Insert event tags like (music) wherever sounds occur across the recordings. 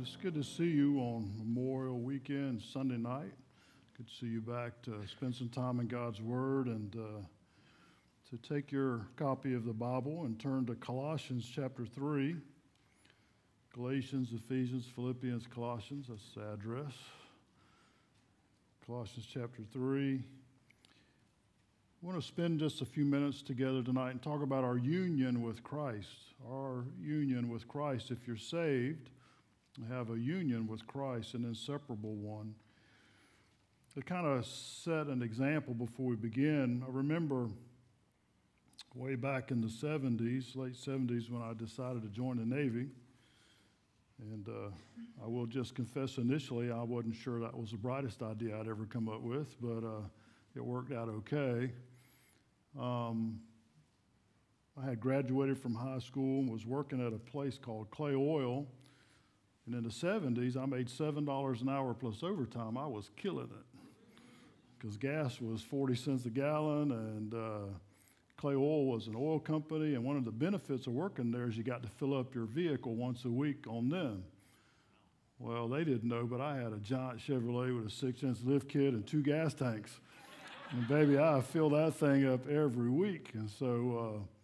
It's good to see you on Memorial Weekend, Sunday night. Good to see you back to spend some time in God's Word and uh, to take your copy of the Bible and turn to Colossians chapter 3. Galatians, Ephesians, Philippians, Colossians, that's the address. Colossians chapter 3. I want to spend just a few minutes together tonight and talk about our union with Christ. Our union with Christ. If you're saved, have a union with Christ, an inseparable one. To kind of set an example before we begin, I remember way back in the 70s, late 70s, when I decided to join the Navy. And uh, I will just confess initially, I wasn't sure that was the brightest idea I'd ever come up with, but uh, it worked out okay. Um, I had graduated from high school and was working at a place called Clay Oil and in the 70s, I made $7 an hour plus overtime. I was killing it because gas was 40 cents a gallon and uh, Clay Oil was an oil company. And one of the benefits of working there is you got to fill up your vehicle once a week on them. Well, they didn't know, but I had a giant Chevrolet with a six inch lift kit and two gas tanks. and baby, I fill that thing up every week. And so, uh,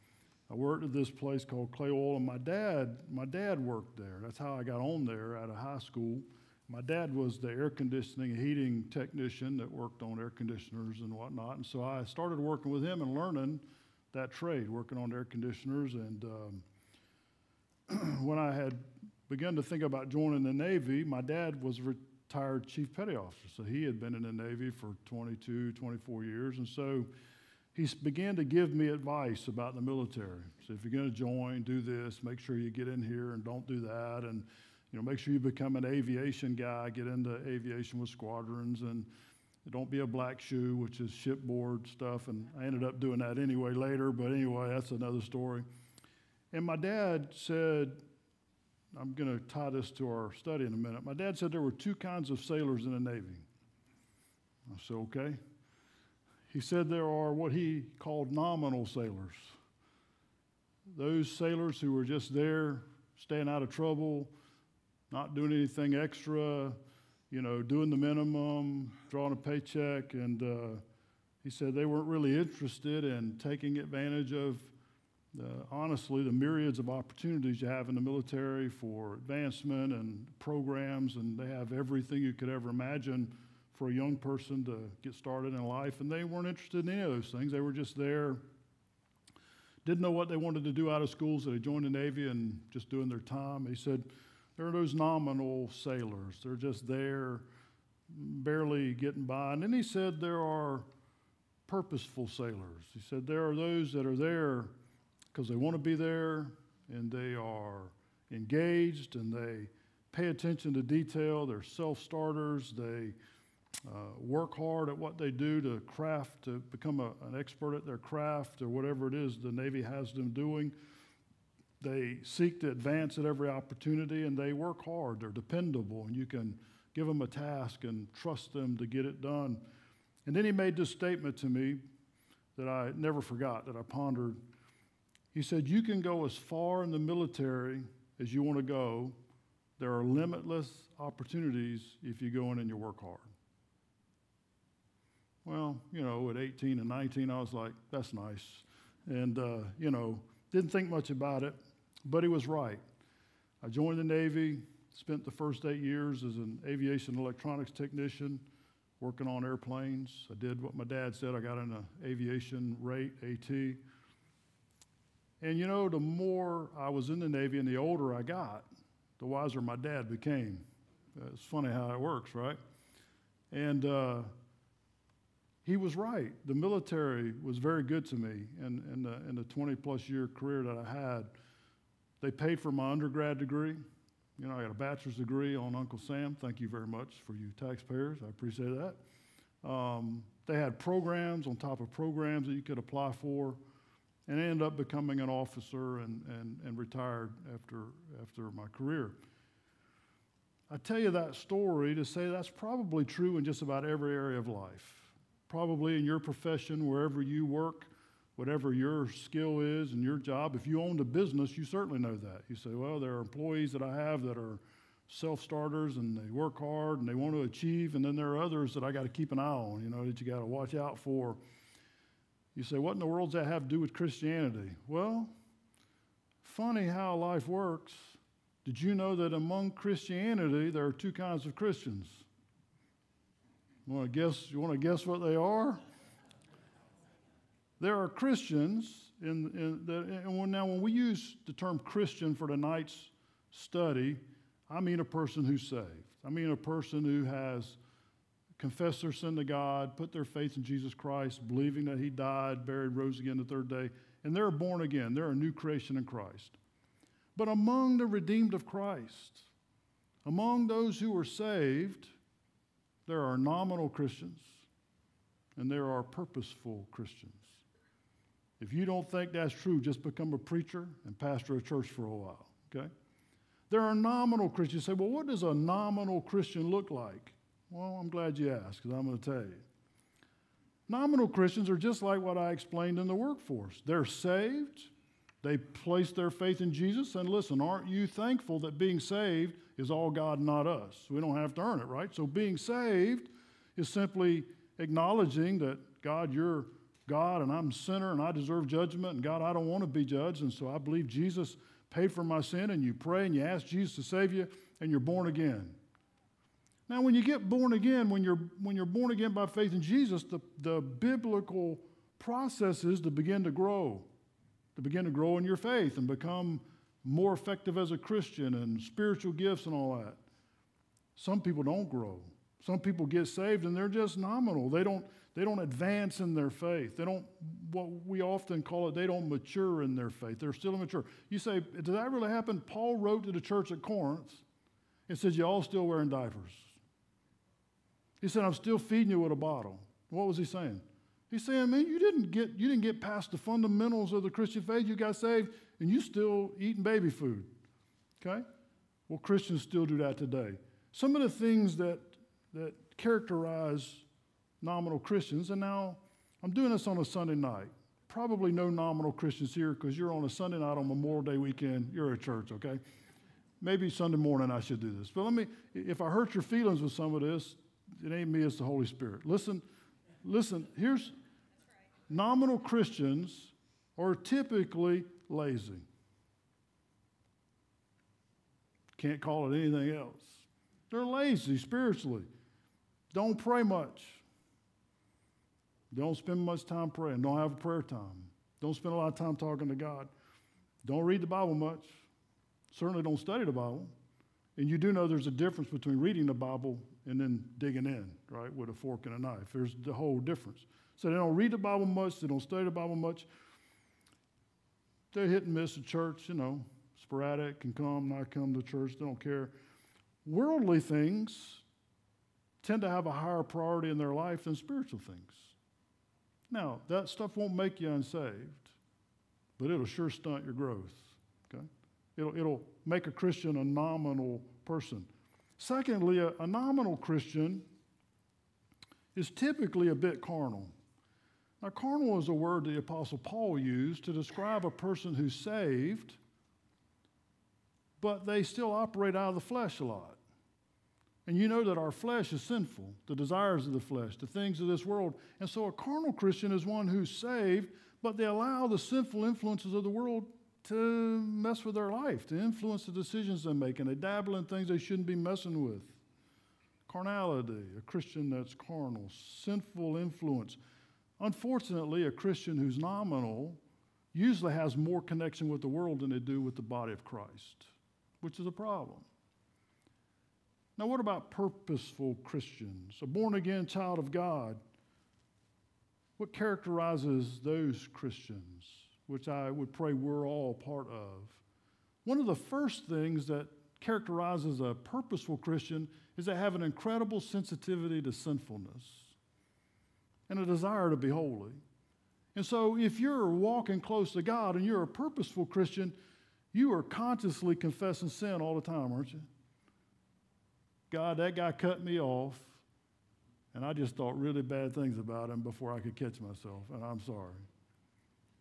I worked at this place called Clay Oil, and my dad, my dad worked there. That's how I got on there out of high school. My dad was the air conditioning and heating technician that worked on air conditioners and whatnot. And so I started working with him and learning that trade, working on air conditioners. And um, (clears throat) when I had begun to think about joining the Navy, my dad was a retired chief petty officer. So he had been in the Navy for 22, 24 years. And so he began to give me advice about the military. So if you're going to join, do this. Make sure you get in here and don't do that. And you know, make sure you become an aviation guy. Get into aviation with squadrons and don't be a black shoe, which is shipboard stuff. And I ended up doing that anyway later. But anyway, that's another story. And my dad said, I'm going to tie this to our study in a minute. My dad said there were two kinds of sailors in the Navy. I said, okay. He said there are what he called nominal sailors. Those sailors who were just there, staying out of trouble, not doing anything extra, you know, doing the minimum, drawing a paycheck. And uh, he said they weren't really interested in taking advantage of, uh, honestly, the myriads of opportunities you have in the military for advancement and programs, and they have everything you could ever imagine for a young person to get started in life, and they weren't interested in any of those things. They were just there, didn't know what they wanted to do out of school, so they joined the Navy and just doing their time. He said, there are those nominal sailors. They're just there, barely getting by. And then he said there are purposeful sailors. He said there are those that are there because they want to be there and they are engaged and they pay attention to detail. They're self starters. They uh, work hard at what they do to craft, to become a, an expert at their craft or whatever it is the Navy has them doing. They seek to advance at every opportunity and they work hard. They're dependable and you can give them a task and trust them to get it done. And then he made this statement to me that I never forgot, that I pondered. He said, You can go as far in the military as you want to go. There are limitless opportunities if you go in and you work hard. Well, you know, at 18 and 19, I was like, that's nice. And, uh, you know, didn't think much about it, but he was right. I joined the Navy, spent the first eight years as an aviation electronics technician working on airplanes. I did what my dad said. I got an aviation rate, AT. And you know, the more I was in the Navy and the older I got, the wiser my dad became. It's funny how it works, right? And uh, he was right. The military was very good to me in, in, the, in the 20 plus year career that I had. They paid for my undergrad degree. You know, I got a bachelor's degree on Uncle Sam. Thank you very much for you taxpayers. I appreciate that. Um, they had programs on top of programs that you could apply for, and I ended up becoming an officer and, and, and retired after, after my career. I tell you that story to say that's probably true in just about every area of life probably in your profession, wherever you work, whatever your skill is and your job. If you owned a business, you certainly know that. You say, well, there are employees that I have that are self starters and they work hard and they want to achieve. And then there are others that I got to keep an eye on, you know, that you got to watch out for. You say, what in the world does that have to do with Christianity? Well, funny how life works. Did you know that among Christianity there are two kinds of Christians? You want to guess? You want to guess what they are? There are Christians in, in the, and when, now when we use the term Christian for tonight's study, I mean a person who's saved. I mean a person who has confessed their sin to God, put their faith in Jesus Christ, believing that He died, buried, rose again the third day, and they're born again. They're a new creation in Christ. But among the redeemed of Christ, among those who are saved, there are nominal Christians and there are purposeful Christians. If you don't think that's true, just become a preacher and pastor a church for a while, okay? There are nominal Christians. You say, well, what does a nominal Christian look like? Well, I'm glad you asked because I'm going to tell you. Nominal Christians are just like what I explained in the workforce. They're saved, they place their faith in Jesus, and listen, aren't you thankful that being saved is all God, not us? We don't have to earn it, right? So being saved is simply acknowledging that God, you're God, and I'm a sinner, and I deserve judgment, and God, I don't want to be judged, and so I believe Jesus paid for my sin, and you pray and you ask Jesus to save you, and you're born again. Now, when you get born again, when you're, when you're born again by faith in Jesus, the, the biblical process is to begin to grow, to begin to grow in your faith and become more effective as a Christian and spiritual gifts and all that. Some people don't grow. Some people get saved and they're just nominal. They don't, they don't advance in their faith. They don't, what we often call it, they don't mature in their faith. They're still immature. You say, did that really happen? Paul wrote to the church at Corinth and said, you all still wearing diapers. He said, I'm still feeding you with a bottle. What was he saying? He's saying, man, you didn't get, you didn't get past the fundamentals of the Christian faith. You got saved and you still eating baby food. Okay? Well, Christians still do that today. Some of the things that, that characterize nominal Christians. And now I'm doing this on a Sunday night. Probably no nominal Christians here because you're on a Sunday night on Memorial Day weekend. You're at church, okay? Maybe Sunday morning I should do this. But let me, if I hurt your feelings with some of this, it ain't me, it's the Holy Spirit. Listen, listen, here's nominal Christians are typically lazy. Can't call it anything else. They're lazy spiritually. Don't pray much. Don't spend much time praying. Don't have a prayer time. Don't spend a lot of time talking to God. Don't read the Bible much. Certainly don't study the Bible. And you do know there's a difference between reading the Bible and then digging in, right, with a fork and a knife. There's the whole difference. So they don't read the Bible much, they don't study the Bible much. They're hit and miss at church, you know, sporadic, can come, not come to church, they don't care. Worldly things tend to have a higher priority in their life than spiritual things. Now, that stuff won't make you unsaved, but it'll sure stunt your growth. Okay? It'll, it'll make a Christian a nominal person. Secondly, a, a nominal Christian is typically a bit carnal. Now, carnal is a word the Apostle Paul used to describe a person who's saved, but they still operate out of the flesh a lot. And you know that our flesh is sinful, the desires of the flesh, the things of this world. And so a carnal Christian is one who's saved, but they allow the sinful influences of the world to mess with their life, to influence the decisions they make, and they dabble in things they shouldn't be messing with. Carnality, a Christian that's carnal, sinful influence. Unfortunately, a Christian who's nominal usually has more connection with the world than they do with the body of Christ, which is a problem. Now, what about purposeful Christians? A born again child of God. What characterizes those Christians, which I would pray we're all part of? One of the first things that characterizes a purposeful Christian is they have an incredible sensitivity to sinfulness and a desire to be holy. And so, if you're walking close to God and you're a purposeful Christian, you are consciously confessing sin all the time, aren't you? God, that guy cut me off, and I just thought really bad things about him before I could catch myself, and I'm sorry.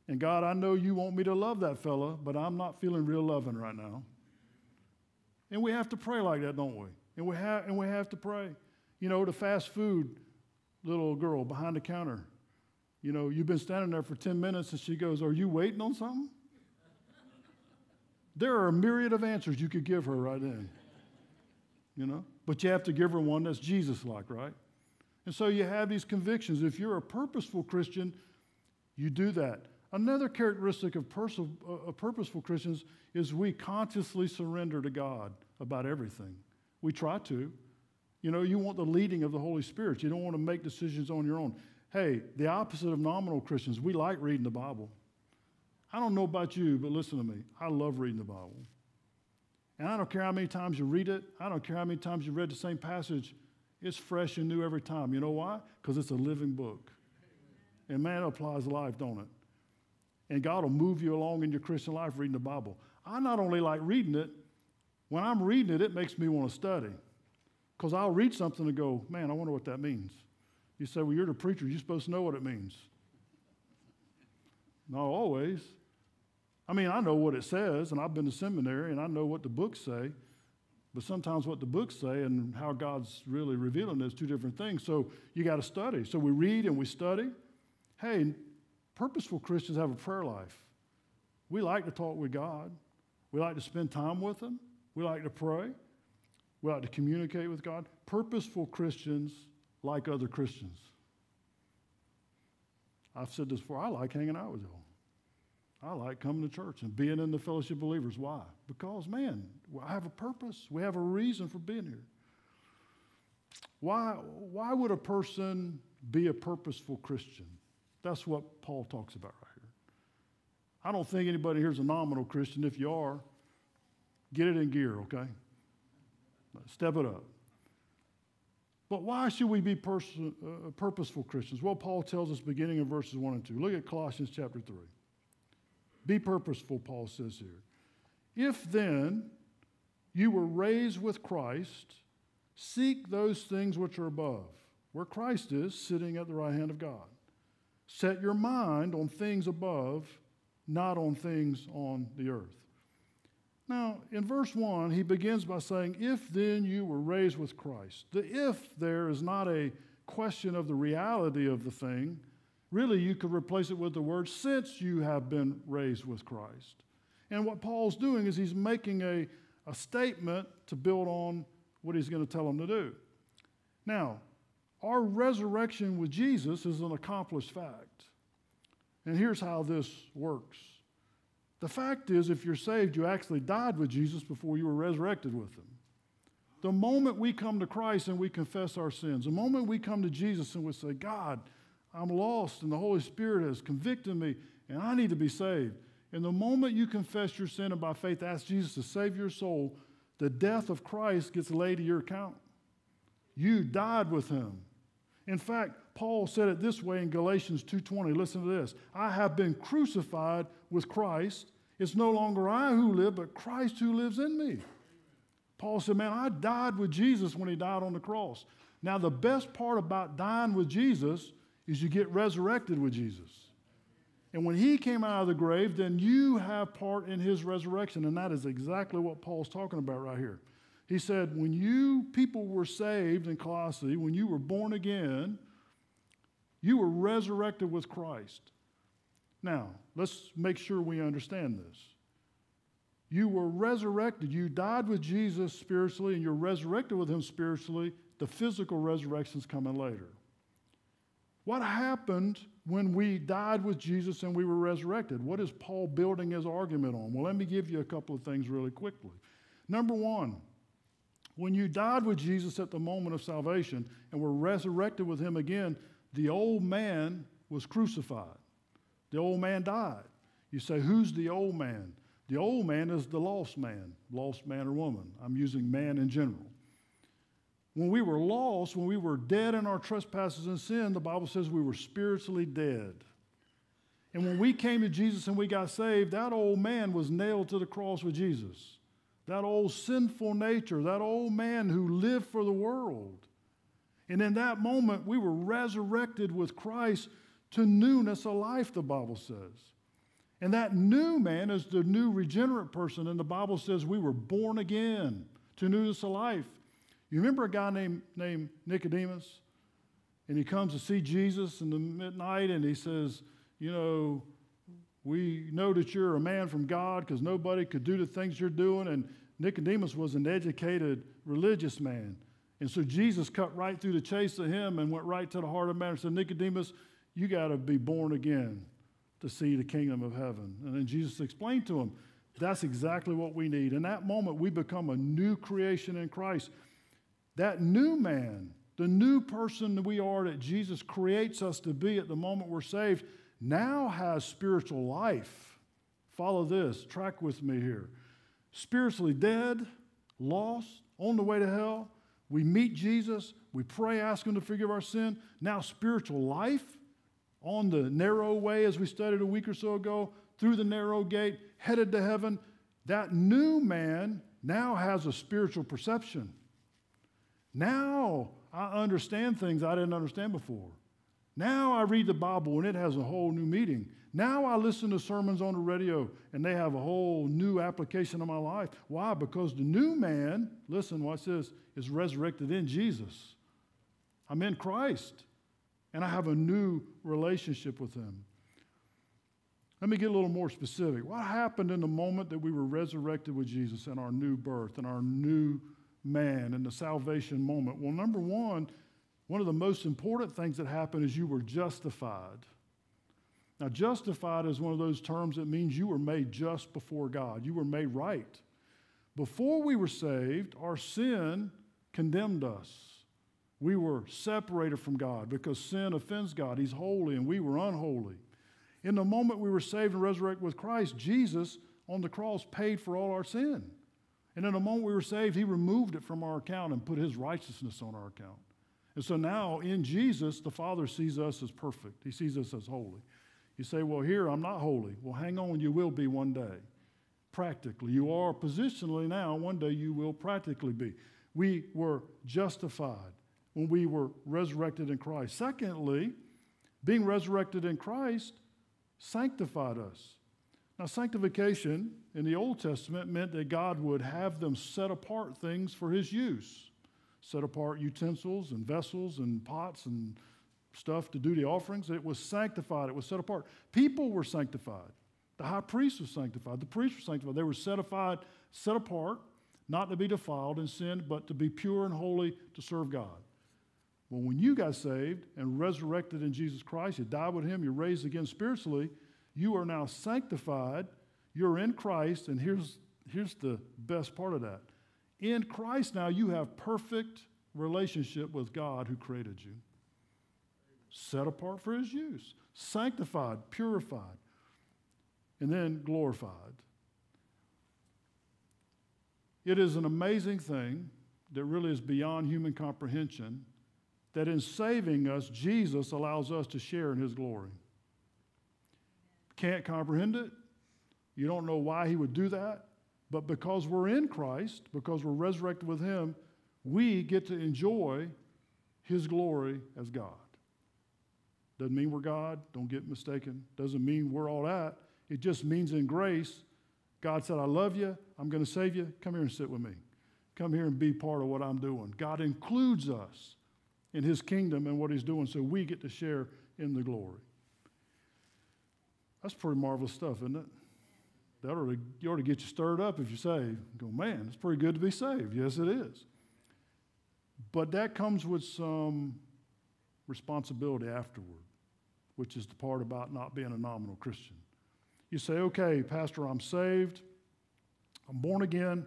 And God, I know you want me to love that fella, but I'm not feeling real loving right now. And we have to pray like that, don't we? And we have, and we have to pray. You know, the fast food little girl behind the counter. You know, you've been standing there for 10 minutes and she goes, Are you waiting on something? There are a myriad of answers you could give her right then. You know? But you have to give her one that's Jesus like, right? And so you have these convictions. If you're a purposeful Christian, you do that. Another characteristic of pers- uh, purposeful Christians is we consciously surrender to God about everything. We try to. You know, you want the leading of the Holy Spirit. You don't want to make decisions on your own. Hey, the opposite of nominal Christians, we like reading the Bible. I don't know about you, but listen to me. I love reading the Bible. And I don't care how many times you read it, I don't care how many times you read the same passage. It's fresh and new every time. You know why? Because it's a living book. And man, it applies to life, don't it? And God will move you along in your Christian life reading the Bible. I not only like reading it, when I'm reading it, it makes me want to study. Because I'll read something and go, man, I wonder what that means. You say, well, you're the preacher, you're supposed to know what it means. Not always. I mean, I know what it says, and I've been to seminary, and I know what the books say, but sometimes what the books say and how God's really revealing is two different things. So you got to study. So we read and we study. Hey, purposeful Christians have a prayer life. We like to talk with God. We like to spend time with Him. We like to pray. We like to communicate with God. Purposeful Christians like other Christians. I've said this before, I like hanging out with y'all. I like coming to church and being in the fellowship of believers. Why? Because, man, I have a purpose. We have a reason for being here. Why, why would a person be a purposeful Christian? That's what Paul talks about right here. I don't think anybody here is a nominal Christian. If you are, get it in gear, okay? Step it up. But why should we be pers- uh, purposeful Christians? Well, Paul tells us beginning in verses 1 and 2. Look at Colossians chapter 3. Be purposeful, Paul says here. If then you were raised with Christ, seek those things which are above, where Christ is, sitting at the right hand of God. Set your mind on things above, not on things on the earth. Now, in verse 1, he begins by saying, If then you were raised with Christ. The if there is not a question of the reality of the thing. Really, you could replace it with the word since you have been raised with Christ. And what Paul's doing is he's making a, a statement to build on what he's going to tell them to do. Now, our resurrection with Jesus is an accomplished fact. And here's how this works the fact is, if you're saved, you actually died with Jesus before you were resurrected with him. The moment we come to Christ and we confess our sins, the moment we come to Jesus and we say, God, I'm lost and the Holy Spirit has convicted me and I need to be saved. And the moment you confess your sin and by faith ask Jesus to save your soul, the death of Christ gets laid to your account. You died with him. In fact, Paul said it this way in Galatians 2:20. Listen to this. I have been crucified with Christ. It's no longer I who live, but Christ who lives in me. Paul said, Man, I died with Jesus when he died on the cross. Now, the best part about dying with Jesus is you get resurrected with Jesus. And when he came out of the grave, then you have part in his resurrection. And that is exactly what Paul's talking about right here. He said, When you people were saved in Colossae, when you were born again, you were resurrected with Christ. Now, let's make sure we understand this. You were resurrected. You died with Jesus spiritually, and you're resurrected with him spiritually. The physical resurrection is coming later. What happened when we died with Jesus and we were resurrected? What is Paul building his argument on? Well, let me give you a couple of things really quickly. Number one, when you died with Jesus at the moment of salvation and were resurrected with him again, the old man was crucified. The old man died. You say, Who's the old man? The old man is the lost man, lost man or woman. I'm using man in general. When we were lost, when we were dead in our trespasses and sin, the Bible says we were spiritually dead. And when we came to Jesus and we got saved, that old man was nailed to the cross with Jesus. That old sinful nature, that old man who lived for the world. And in that moment, we were resurrected with Christ to newness of life, the Bible says. And that new man is the new regenerate person, and the Bible says we were born again. to newness of life. You remember a guy named, named Nicodemus? And he comes to see Jesus in the midnight and he says, You know, we know that you're a man from God because nobody could do the things you're doing. And Nicodemus was an educated religious man. And so Jesus cut right through the chase of him and went right to the heart of man and said, Nicodemus, you got to be born again to see the kingdom of heaven. And then Jesus explained to him, that's exactly what we need. In that moment, we become a new creation in Christ. That new man, the new person that we are that Jesus creates us to be at the moment we're saved, now has spiritual life. Follow this, track with me here. Spiritually dead, lost, on the way to hell. We meet Jesus, we pray, ask Him to forgive our sin. Now, spiritual life on the narrow way, as we studied a week or so ago, through the narrow gate, headed to heaven. That new man now has a spiritual perception. Now I understand things I didn't understand before. Now I read the Bible and it has a whole new meaning. Now I listen to sermons on the radio and they have a whole new application of my life. Why? Because the new man, listen, watch this, is resurrected in Jesus. I'm in Christ and I have a new relationship with him. Let me get a little more specific. What happened in the moment that we were resurrected with Jesus and our new birth and our new man and the salvation moment? Well, number one, one of the most important things that happened is you were justified. Now, justified is one of those terms that means you were made just before God, you were made right. Before we were saved, our sin condemned us. We were separated from God because sin offends God. He's holy and we were unholy. In the moment we were saved and resurrected with Christ, Jesus on the cross paid for all our sin. And in the moment we were saved, He removed it from our account and put His righteousness on our account. And so now in Jesus, the Father sees us as perfect, He sees us as holy. You say, Well, here I'm not holy. Well, hang on, you will be one day. Practically. You are positionally now, one day you will practically be. We were justified when we were resurrected in Christ. Secondly, being resurrected in Christ sanctified us. Now, sanctification in the Old Testament meant that God would have them set apart things for His use set apart utensils and vessels and pots and stuff to do the offerings. It was sanctified, it was set apart. People were sanctified. The high priest was sanctified. The priests were sanctified. They were set apart, set apart, not to be defiled in sin, but to be pure and holy to serve God. Well, when you got saved and resurrected in Jesus Christ, you died with Him, you're raised again spiritually, you are now sanctified, you're in Christ, and here's, here's the best part of that in Christ now, you have perfect relationship with God who created you. Set apart for his use, sanctified, purified, and then glorified. It is an amazing thing that really is beyond human comprehension that in saving us, Jesus allows us to share in his glory. Can't comprehend it. You don't know why he would do that. But because we're in Christ, because we're resurrected with Him, we get to enjoy His glory as God. Doesn't mean we're God, don't get mistaken. Doesn't mean we're all that. It just means in grace, God said, I love you, I'm going to save you, come here and sit with me. Come here and be part of what I'm doing. God includes us in His kingdom and what He's doing, so we get to share in the glory. That's pretty marvelous stuff, isn't it? that ought to, you ought to get you stirred up if you're saved. Go, man, it's pretty good to be saved. Yes, it is. But that comes with some responsibility afterward, which is the part about not being a nominal Christian. You say, okay, Pastor, I'm saved, I'm born again,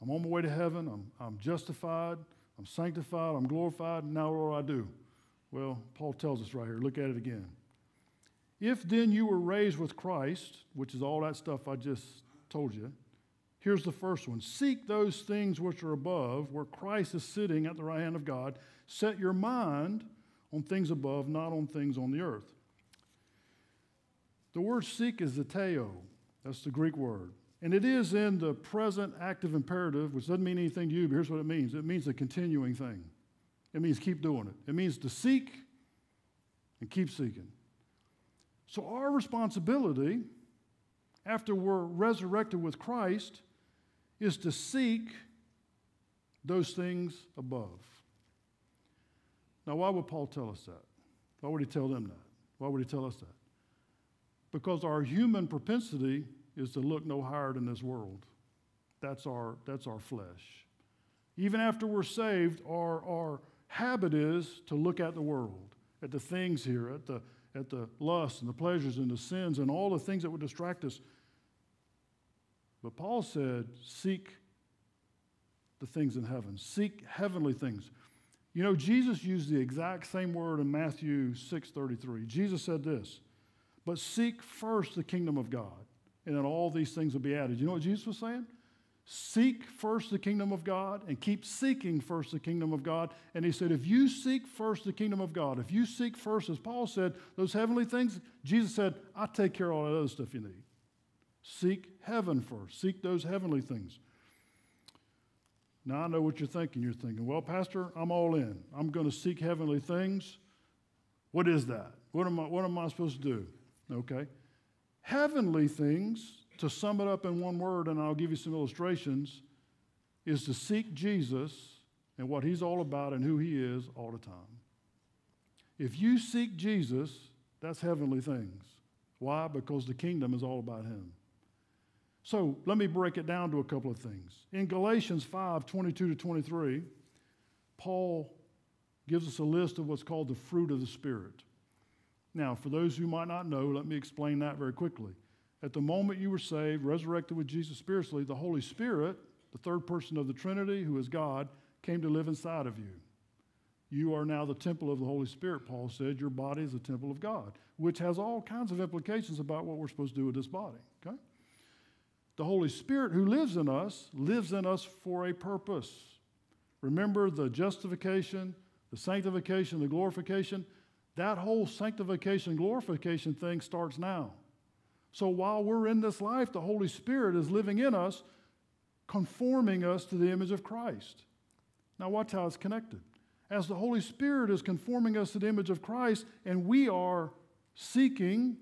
I'm on my way to heaven, I'm, I'm justified, I'm sanctified, I'm glorified, and now what do I do? Well, Paul tells us right here. Look at it again. If then you were raised with Christ, which is all that stuff I just told you, here's the first one Seek those things which are above, where Christ is sitting at the right hand of God. Set your mind on things above, not on things on the earth. The word seek is the zeteo. That's the Greek word. And it is in the present active imperative, which doesn't mean anything to you, but here's what it means it means a continuing thing. It means keep doing it. It means to seek and keep seeking. So, our responsibility after we're resurrected with Christ is to seek those things above. Now, why would Paul tell us that? Why would he tell them that? Why would he tell us that? Because our human propensity is to look no higher than this world. That's our, that's our flesh. Even after we're saved, our, our habit is to look at the world, at the things here, at the, at the lusts and the pleasures and the sins and all the things that would distract us. But Paul said, seek the things in heaven, seek heavenly things. You know, Jesus used the exact same word in Matthew 6:33. Jesus said this, "But seek first the kingdom of God, and then all these things will be added." You know what Jesus was saying? Seek first the kingdom of God and keep seeking first the kingdom of God. And he said, if you seek first the kingdom of God, if you seek first, as Paul said, those heavenly things, Jesus said, I take care of all that other stuff you need. Seek heaven first. Seek those heavenly things. Now I know what you're thinking. You're thinking, well, Pastor, I'm all in. I'm going to seek heavenly things. What is that? What am I, what am I supposed to do? Okay. Heavenly things to sum it up in one word, and I'll give you some illustrations, is to seek Jesus and what he's all about and who he is all the time. If you seek Jesus, that's heavenly things. Why? Because the kingdom is all about him. So let me break it down to a couple of things. In Galatians 5 22 to 23, Paul gives us a list of what's called the fruit of the Spirit. Now, for those who might not know, let me explain that very quickly. At the moment you were saved, resurrected with Jesus spiritually, the Holy Spirit, the third person of the Trinity, who is God, came to live inside of you. You are now the temple of the Holy Spirit, Paul said. Your body is the temple of God, which has all kinds of implications about what we're supposed to do with this body. Okay? The Holy Spirit who lives in us lives in us for a purpose. Remember the justification, the sanctification, the glorification? That whole sanctification, glorification thing starts now. So while we're in this life, the Holy Spirit is living in us, conforming us to the image of Christ. Now, watch how it's connected. As the Holy Spirit is conforming us to the image of Christ, and we are seeking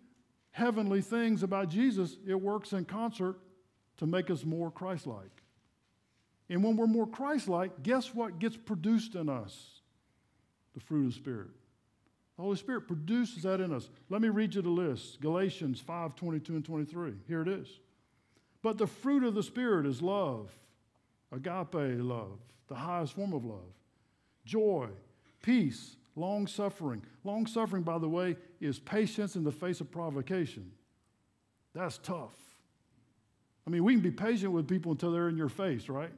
heavenly things about Jesus, it works in concert to make us more Christ like. And when we're more Christ like, guess what gets produced in us? The fruit of the Spirit. The Holy Spirit produces that in us. Let me read you the list Galatians 5 22 and 23. Here it is. But the fruit of the Spirit is love, agape love, the highest form of love, joy, peace, long suffering. Long suffering, by the way, is patience in the face of provocation. That's tough. I mean, we can be patient with people until they're in your face, right?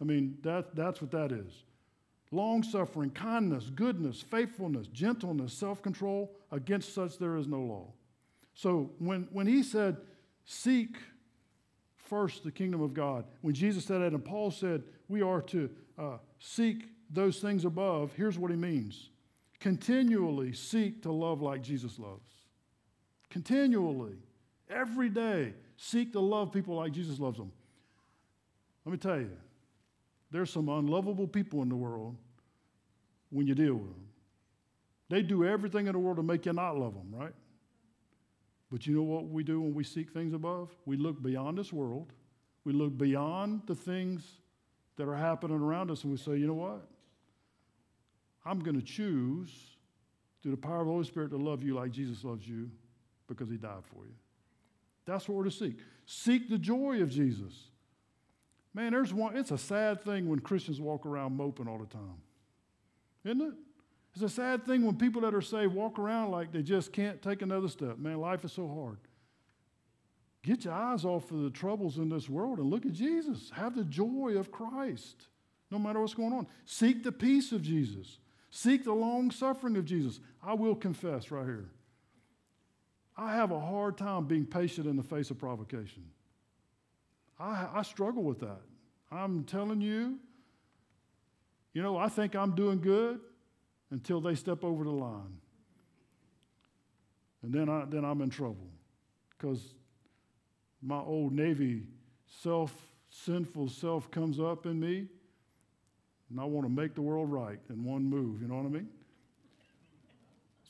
I mean, that, that's what that is long suffering, kindness, goodness, faithfulness, gentleness, self control. Against such there is no law. So when, when he said, Seek first the kingdom of God, when Jesus said that, and Paul said, We are to uh, seek those things above, here's what he means continually seek to love like Jesus loves. Continually, every day, seek to love people like Jesus loves them. Let me tell you, there's some unlovable people in the world when you deal with them. They do everything in the world to make you not love them, right? But you know what we do when we seek things above? We look beyond this world. We look beyond the things that are happening around us and we say, you know what? I'm going to choose through the power of the Holy Spirit to love you like Jesus loves you because he died for you. That's what we're to seek. Seek the joy of Jesus. Man, there's one, it's a sad thing when Christians walk around moping all the time. Isn't it? It's a sad thing when people that are saved walk around like they just can't take another step. Man, life is so hard. Get your eyes off of the troubles in this world and look at Jesus. Have the joy of Christ, no matter what's going on. Seek the peace of Jesus. Seek the long suffering of Jesus. I will confess right here. I have a hard time being patient in the face of provocation. I, I struggle with that. I'm telling you, you know, I think I'm doing good until they step over the line. And then, I, then I'm in trouble because my old Navy self, sinful self comes up in me, and I want to make the world right in one move. You know what I mean?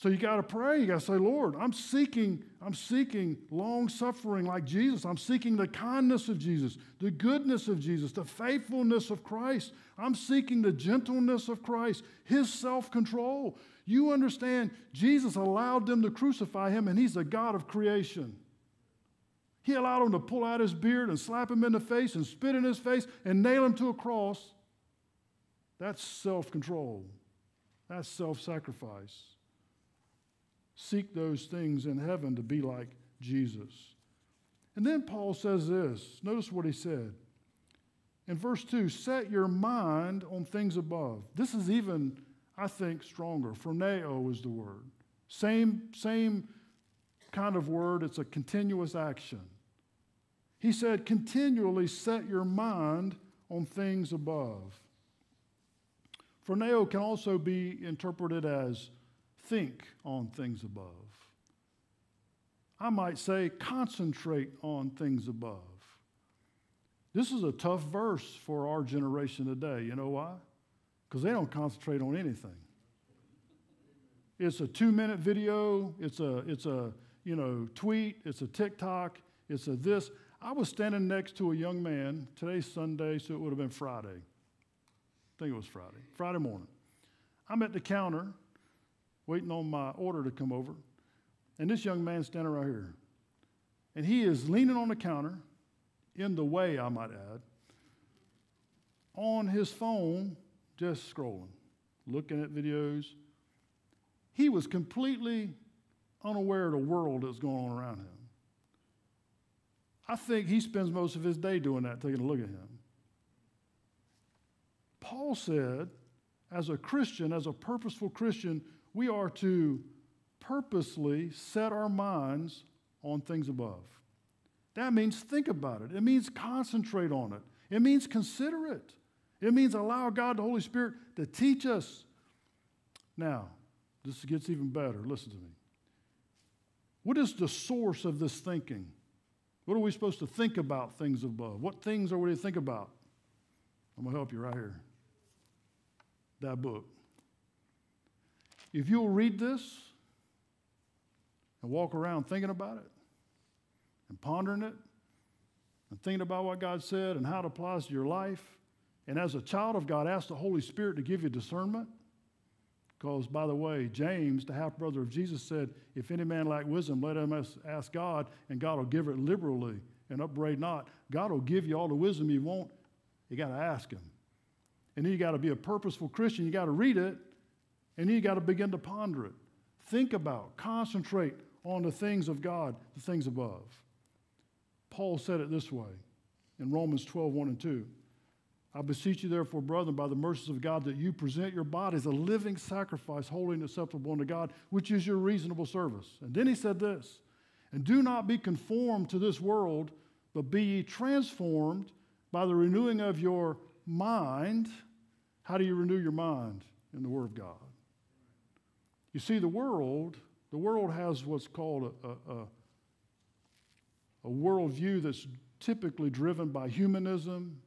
So you got to pray. You got to say, Lord, I'm seeking, I'm seeking long suffering like Jesus. I'm seeking the kindness of Jesus, the goodness of Jesus, the faithfulness of Christ. I'm seeking the gentleness of Christ, his self control. You understand, Jesus allowed them to crucify him, and he's the God of creation. He allowed them to pull out his beard and slap him in the face and spit in his face and nail him to a cross. That's self control, that's self sacrifice seek those things in heaven to be like Jesus. And then Paul says this notice what he said. In verse 2, set your mind on things above. This is even, I think, stronger. Phroneo is the word. Same, same kind of word, it's a continuous action. He said, continually set your mind on things above. Phroneo can also be interpreted as think on things above. I might say, concentrate on things above. This is a tough verse for our generation today. You know why? Because they don't concentrate on anything. It's a two minute video, it's a, it's a you know, tweet, it's a TikTok, it's a this. I was standing next to a young man. Today's Sunday, so it would have been Friday. I think it was Friday, Friday morning. I'm at the counter waiting on my order to come over. And this young man standing right here. And he is leaning on the counter, in the way, I might add, on his phone, just scrolling, looking at videos. He was completely unaware of the world that's going on around him. I think he spends most of his day doing that, taking a look at him. Paul said, as a Christian, as a purposeful Christian, we are to purposely set our minds on things above. That means think about it. It means concentrate on it. It means consider it. It means allow God, the Holy Spirit, to teach us. Now, this gets even better. Listen to me. What is the source of this thinking? What are we supposed to think about things above? What things are we to think about? I'm going to help you right here. That book. If you'll read this and walk around thinking about it and pondering it and thinking about what God said and how it applies to your life, and as a child of God, ask the Holy Spirit to give you discernment. Because, by the way, James, the half brother of Jesus, said, If any man lack wisdom, let him ask God, and God will give it liberally and upbraid not. God will give you all the wisdom you want. You got to ask Him. And then you got to be a purposeful Christian. You got to read it and you got to begin to ponder it. Think about, concentrate on the things of God, the things above. Paul said it this way in Romans 12, 1 and 2. I beseech you, therefore, brethren, by the mercies of God, that you present your bodies a living sacrifice, holy and acceptable unto God, which is your reasonable service. And then he said this And do not be conformed to this world, but be ye transformed by the renewing of your mind. How do you renew your mind? In the Word of God. You see, the world, the world has what's called a, a, a worldview that's typically driven by humanism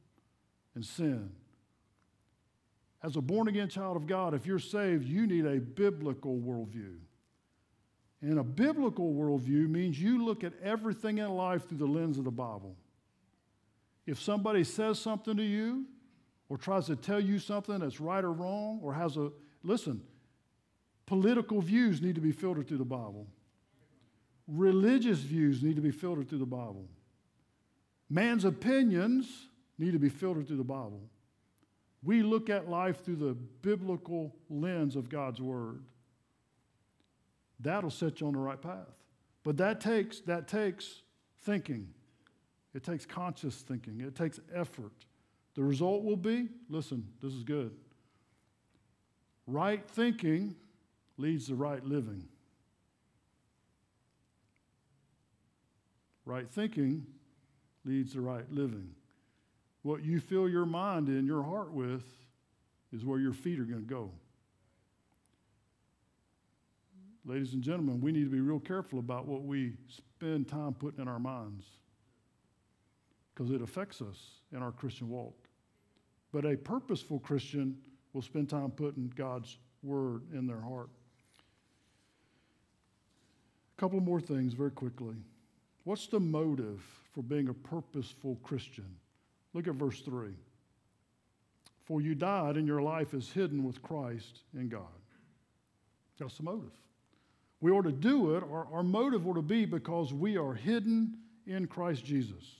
and sin. As a born again child of God, if you're saved, you need a biblical worldview. And a biblical worldview means you look at everything in life through the lens of the Bible. If somebody says something to you or tries to tell you something that's right or wrong or has a, listen, Political views need to be filtered through the Bible. Religious views need to be filtered through the Bible. Man's opinions need to be filtered through the Bible. We look at life through the biblical lens of God's Word. That'll set you on the right path. But that takes, that takes thinking. It takes conscious thinking. It takes effort. The result will be listen, this is good. Right thinking leads to right living. Right thinking leads to right living. What you fill your mind and your heart with, is where your feet are going to go. Ladies and gentlemen, we need to be real careful about what we spend time putting in our minds because it affects us in our Christian walk. But a purposeful Christian will spend time putting God's word in their heart. Couple more things very quickly. What's the motive for being a purposeful Christian? Look at verse 3. For you died, and your life is hidden with Christ in God. That's the motive. We ought to do it, our, our motive ought to be because we are hidden in Christ Jesus.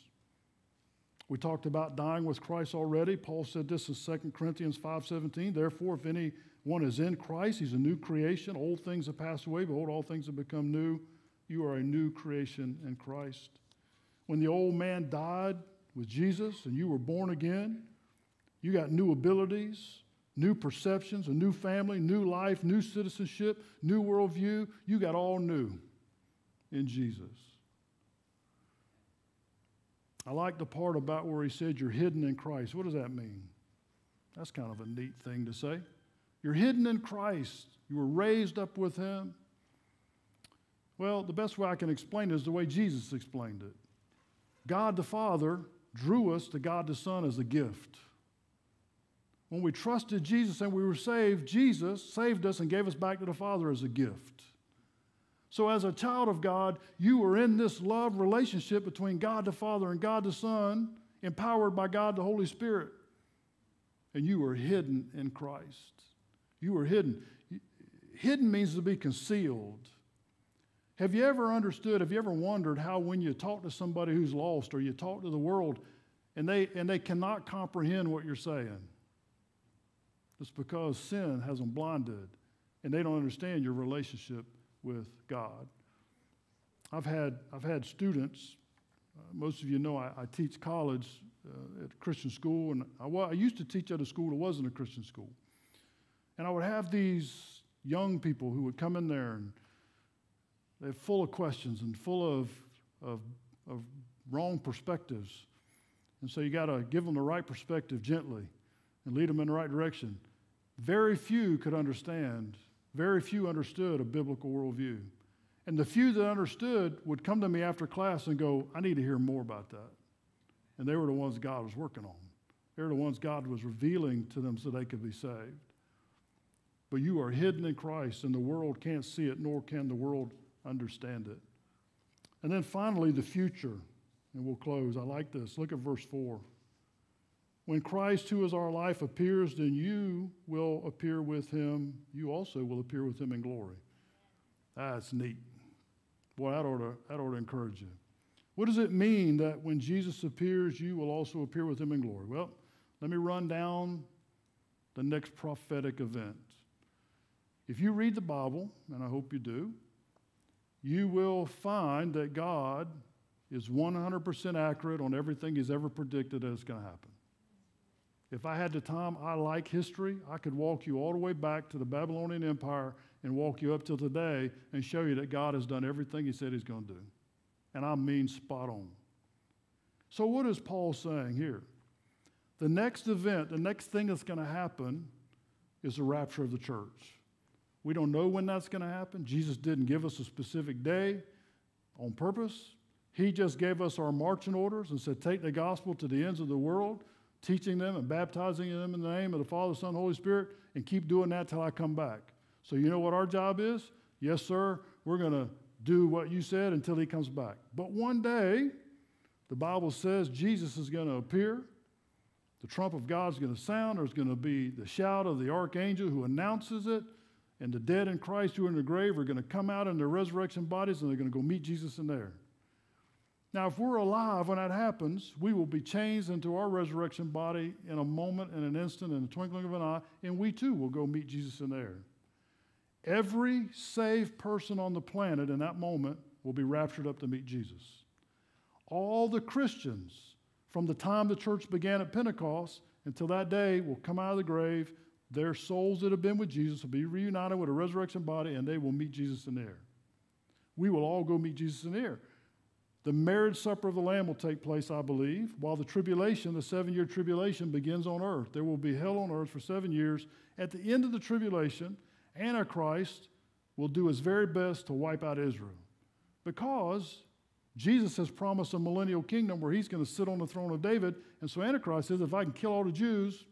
We talked about dying with Christ already. Paul said this in 2 Corinthians 5:17. Therefore, if anyone is in Christ, he's a new creation. Old things have passed away, behold, all things have become new. You are a new creation in Christ. When the old man died with Jesus and you were born again, you got new abilities, new perceptions, a new family, new life, new citizenship, new worldview. You got all new in Jesus. I like the part about where he said you're hidden in Christ. What does that mean? That's kind of a neat thing to say. You're hidden in Christ. You were raised up with him. Well, the best way I can explain it is the way Jesus explained it. God the Father drew us to God the Son as a gift. When we trusted Jesus and we were saved, Jesus saved us and gave us back to the Father as a gift. So, as a child of God, you were in this love relationship between God the Father and God the Son, empowered by God the Holy Spirit. And you were hidden in Christ. You were hidden. Hidden means to be concealed. Have you ever understood, have you ever wondered how when you talk to somebody who's lost or you talk to the world and they, and they cannot comprehend what you're saying? It's because sin has them blinded and they don't understand your relationship with God. I've had, I've had students, uh, most of you know I, I teach college uh, at a Christian school, and I, I used to teach at a school that wasn't a Christian school. And I would have these young people who would come in there and they're full of questions and full of, of, of wrong perspectives. And so you got to give them the right perspective gently and lead them in the right direction. Very few could understand, very few understood a biblical worldview. And the few that understood would come to me after class and go, I need to hear more about that. And they were the ones God was working on. They were the ones God was revealing to them so they could be saved. You are hidden in Christ, and the world can't see it, nor can the world understand it. And then finally, the future. And we'll close. I like this. Look at verse 4. When Christ, who is our life, appears, then you will appear with him. You also will appear with him in glory. That's neat. Boy, that ought, to, that ought to encourage you. What does it mean that when Jesus appears, you will also appear with him in glory? Well, let me run down the next prophetic event. If you read the Bible, and I hope you do, you will find that God is 100% accurate on everything He's ever predicted that is going to happen. If I had the time, I like history, I could walk you all the way back to the Babylonian Empire and walk you up till today and show you that God has done everything He said He's going to do. And I mean spot on. So, what is Paul saying here? The next event, the next thing that's going to happen is the rapture of the church. We don't know when that's going to happen. Jesus didn't give us a specific day on purpose. He just gave us our marching orders and said, Take the gospel to the ends of the world, teaching them and baptizing them in the name of the Father, Son, and Holy Spirit, and keep doing that till I come back. So, you know what our job is? Yes, sir, we're going to do what you said until he comes back. But one day, the Bible says Jesus is going to appear. The trump of God is going to sound. There's going to be the shout of the archangel who announces it and the dead in Christ who are in the grave are going to come out in their resurrection bodies and they're going to go meet Jesus in there. Now, if we're alive when that happens, we will be changed into our resurrection body in a moment, in an instant, in the twinkling of an eye, and we too will go meet Jesus in there. Every saved person on the planet in that moment will be raptured up to meet Jesus. All the Christians from the time the church began at Pentecost until that day will come out of the grave their souls that have been with Jesus will be reunited with a resurrection body and they will meet Jesus in the air. We will all go meet Jesus in the air. The marriage supper of the Lamb will take place, I believe, while the tribulation, the seven year tribulation, begins on earth. There will be hell on earth for seven years. At the end of the tribulation, Antichrist will do his very best to wipe out Israel because Jesus has promised a millennial kingdom where he's going to sit on the throne of David. And so Antichrist says, if I can kill all the Jews,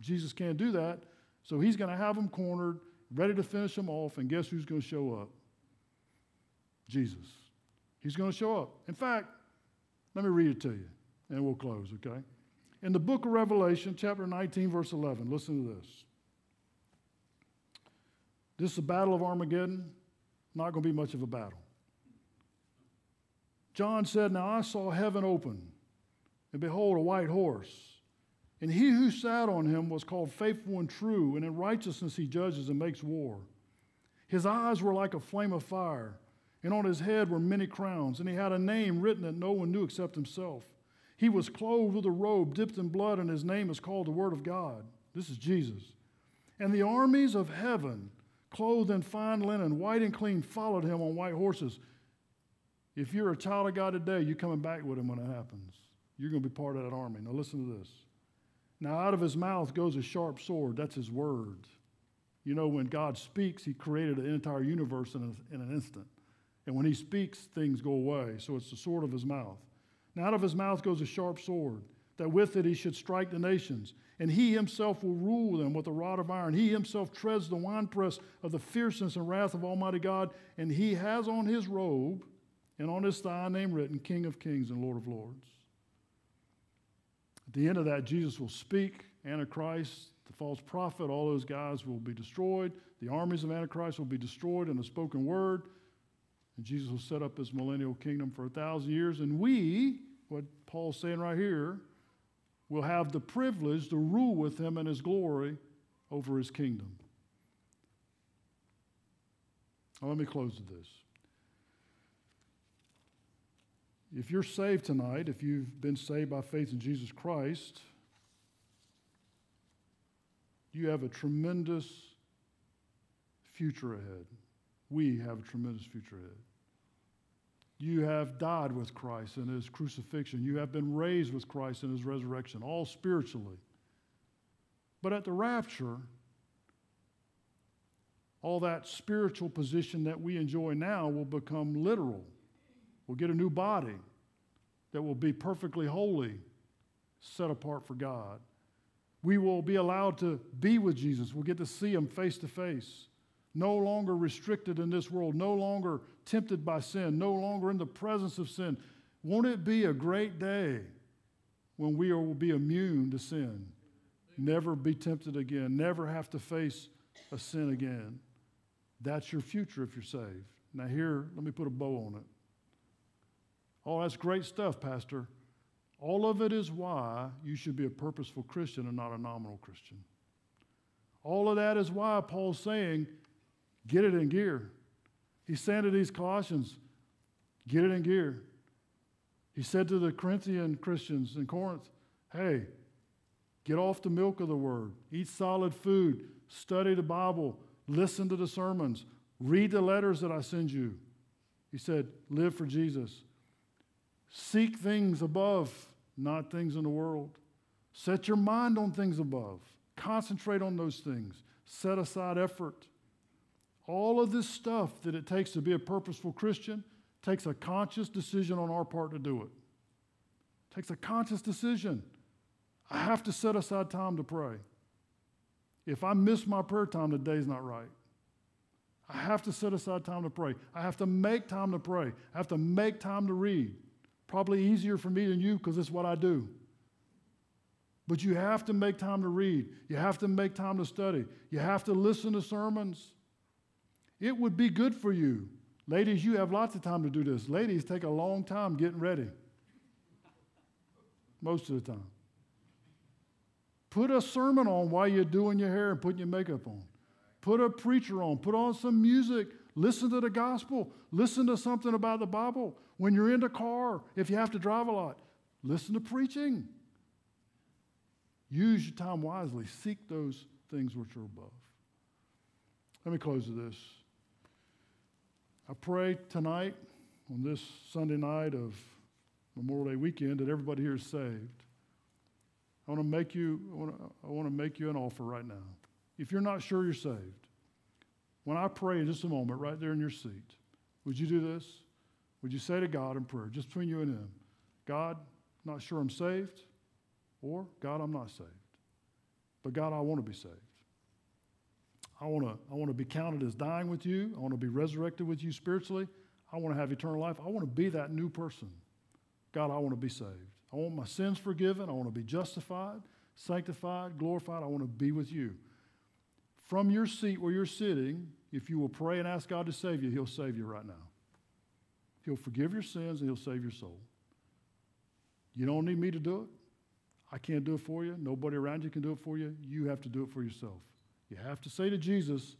Jesus can't do that. So he's going to have them cornered, ready to finish them off, and guess who's going to show up? Jesus. He's going to show up. In fact, let me read it to you, and we'll close, okay? In the book of Revelation, chapter 19, verse 11, listen to this. This is the battle of Armageddon. Not going to be much of a battle. John said, Now I saw heaven open, and behold, a white horse. And he who sat on him was called faithful and true, and in righteousness he judges and makes war. His eyes were like a flame of fire, and on his head were many crowns, and he had a name written that no one knew except himself. He was clothed with a robe dipped in blood, and his name is called the Word of God. This is Jesus. And the armies of heaven, clothed in fine linen, white and clean, followed him on white horses. If you're a child of God today, you're coming back with him when it happens. You're going to be part of that army. Now, listen to this. Now, out of his mouth goes a sharp sword. That's his word. You know, when God speaks, he created an entire universe in, a, in an instant. And when he speaks, things go away. So it's the sword of his mouth. Now, out of his mouth goes a sharp sword, that with it he should strike the nations. And he himself will rule them with a rod of iron. He himself treads the winepress of the fierceness and wrath of Almighty God. And he has on his robe and on his thigh a name written King of Kings and Lord of Lords. The end of that, Jesus will speak, Antichrist, the false prophet, all those guys will be destroyed. The armies of Antichrist will be destroyed in a spoken word. And Jesus will set up his millennial kingdom for a thousand years. And we, what Paul's saying right here, will have the privilege to rule with him in his glory over his kingdom. Now, let me close with this. If you're saved tonight, if you've been saved by faith in Jesus Christ, you have a tremendous future ahead. We have a tremendous future ahead. You have died with Christ in his crucifixion. You have been raised with Christ in his resurrection, all spiritually. But at the rapture, all that spiritual position that we enjoy now will become literal. We'll get a new body that will be perfectly holy, set apart for God. We will be allowed to be with Jesus. We'll get to see him face to face no longer restricted in this world, no longer tempted by sin, no longer in the presence of sin. Won't it be a great day when we will be immune to sin? Never be tempted again, never have to face a sin again. That's your future if you're saved. Now, here, let me put a bow on it. Oh, that's great stuff, Pastor. All of it is why you should be a purposeful Christian and not a nominal Christian. All of that is why Paul's saying Get it in gear. He's saying to these Colossians, get it in gear. He said to the Corinthian Christians in Corinth, hey, get off the milk of the word, eat solid food, study the Bible, listen to the sermons, read the letters that I send you. He said, live for Jesus. Seek things above, not things in the world. Set your mind on things above. Concentrate on those things. Set aside effort. All of this stuff that it takes to be a purposeful Christian takes a conscious decision on our part to do it. it takes a conscious decision. I have to set aside time to pray. If I miss my prayer time, the day's not right. I have to set aside time to pray. I have to make time to pray. I have to make time to read. Probably easier for me than you because it's what I do. But you have to make time to read. You have to make time to study. You have to listen to sermons. It would be good for you. Ladies, you have lots of time to do this. Ladies take a long time getting ready. Most of the time. Put a sermon on while you're doing your hair and putting your makeup on. Put a preacher on. Put on some music. Listen to the gospel. Listen to something about the Bible. When you're in the car, if you have to drive a lot, listen to preaching. Use your time wisely. Seek those things which are above. Let me close with this. I pray tonight, on this Sunday night of Memorial Day weekend, that everybody here is saved. I want to make you, I want to, I want to make you an offer right now. If you're not sure you're saved, when I pray just a moment, right there in your seat, would you do this? Would you say to God in prayer, just between you and Him, God, not sure I'm saved, or God, I'm not saved. But God, I want to be saved. I want to I want to be counted as dying with you. I want to be resurrected with you spiritually. I want to have eternal life. I want to be that new person. God, I want to be saved. I want my sins forgiven. I want to be justified, sanctified, glorified. I want to be with you. From your seat where you're sitting, if you will pray and ask God to save you, He'll save you right now. He'll forgive your sins and He'll save your soul. You don't need me to do it. I can't do it for you. Nobody around you can do it for you. You have to do it for yourself. You have to say to Jesus,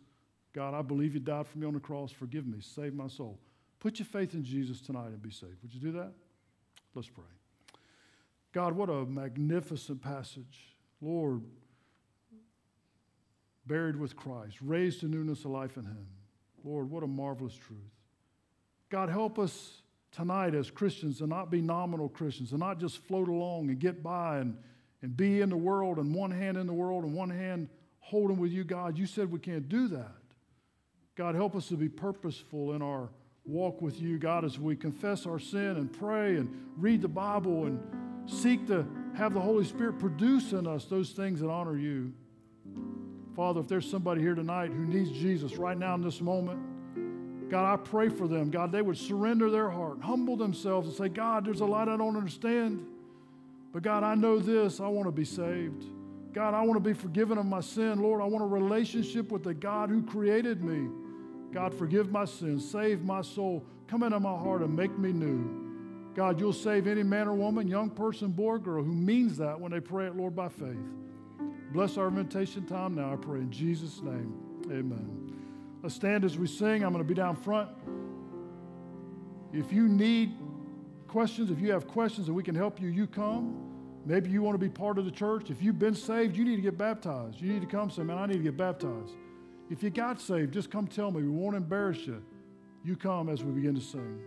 God, I believe you died for me on the cross. Forgive me. Save my soul. Put your faith in Jesus tonight and be saved. Would you do that? Let's pray. God, what a magnificent passage. Lord, buried with Christ, raised to newness of life in Him. Lord, what a marvelous truth. God, help us tonight as Christians to not be nominal Christians, to not just float along and get by and, and be in the world and one hand in the world and one hand holding with you, God. You said we can't do that. God, help us to be purposeful in our walk with you, God, as we confess our sin and pray and read the Bible and seek to have the Holy Spirit produce in us those things that honor you. Father, if there's somebody here tonight who needs Jesus right now in this moment, God, I pray for them. God, they would surrender their heart, humble themselves, and say, God, there's a lot I don't understand. But God, I know this. I want to be saved. God, I want to be forgiven of my sin. Lord, I want a relationship with the God who created me. God, forgive my sins, save my soul, come into my heart and make me new. God, you'll save any man or woman, young person, boy or girl who means that when they pray it, Lord, by faith. Bless our invitation time now, I pray in Jesus' name. Amen. Let's stand as we sing. I'm going to be down front. If you need questions, if you have questions and we can help you, you come. Maybe you want to be part of the church. If you've been saved, you need to get baptized. You need to come say, Man, I need to get baptized. If you got saved, just come tell me. We won't embarrass you. You come as we begin to sing.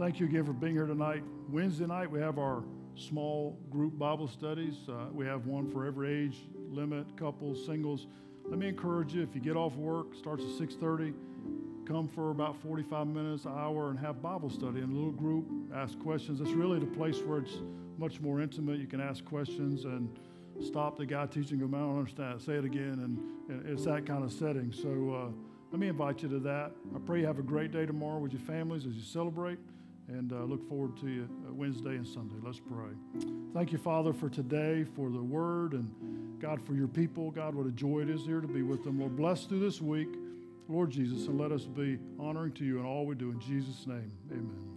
Thank you again for being here tonight. Wednesday night, we have our small group Bible studies. Uh, we have one for every age limit, couples, singles. Let me encourage you, if you get off work, starts at 6.30, come for about 45 minutes, an hour, and have Bible study in a little group, ask questions. It's really the place where it's much more intimate. You can ask questions and stop the guy teaching them, I don't understand, say it again, and, and it's that kind of setting. So uh, let me invite you to that. I pray you have a great day tomorrow with your families as you celebrate and uh, look forward to you uh, Wednesday and Sunday. Let's pray. Thank you, Father, for today, for the word, and God, for your people. God, what a joy it is here to be with them. Lord, bless through this week, Lord Jesus, and let us be honoring to you in all we do. In Jesus' name, amen.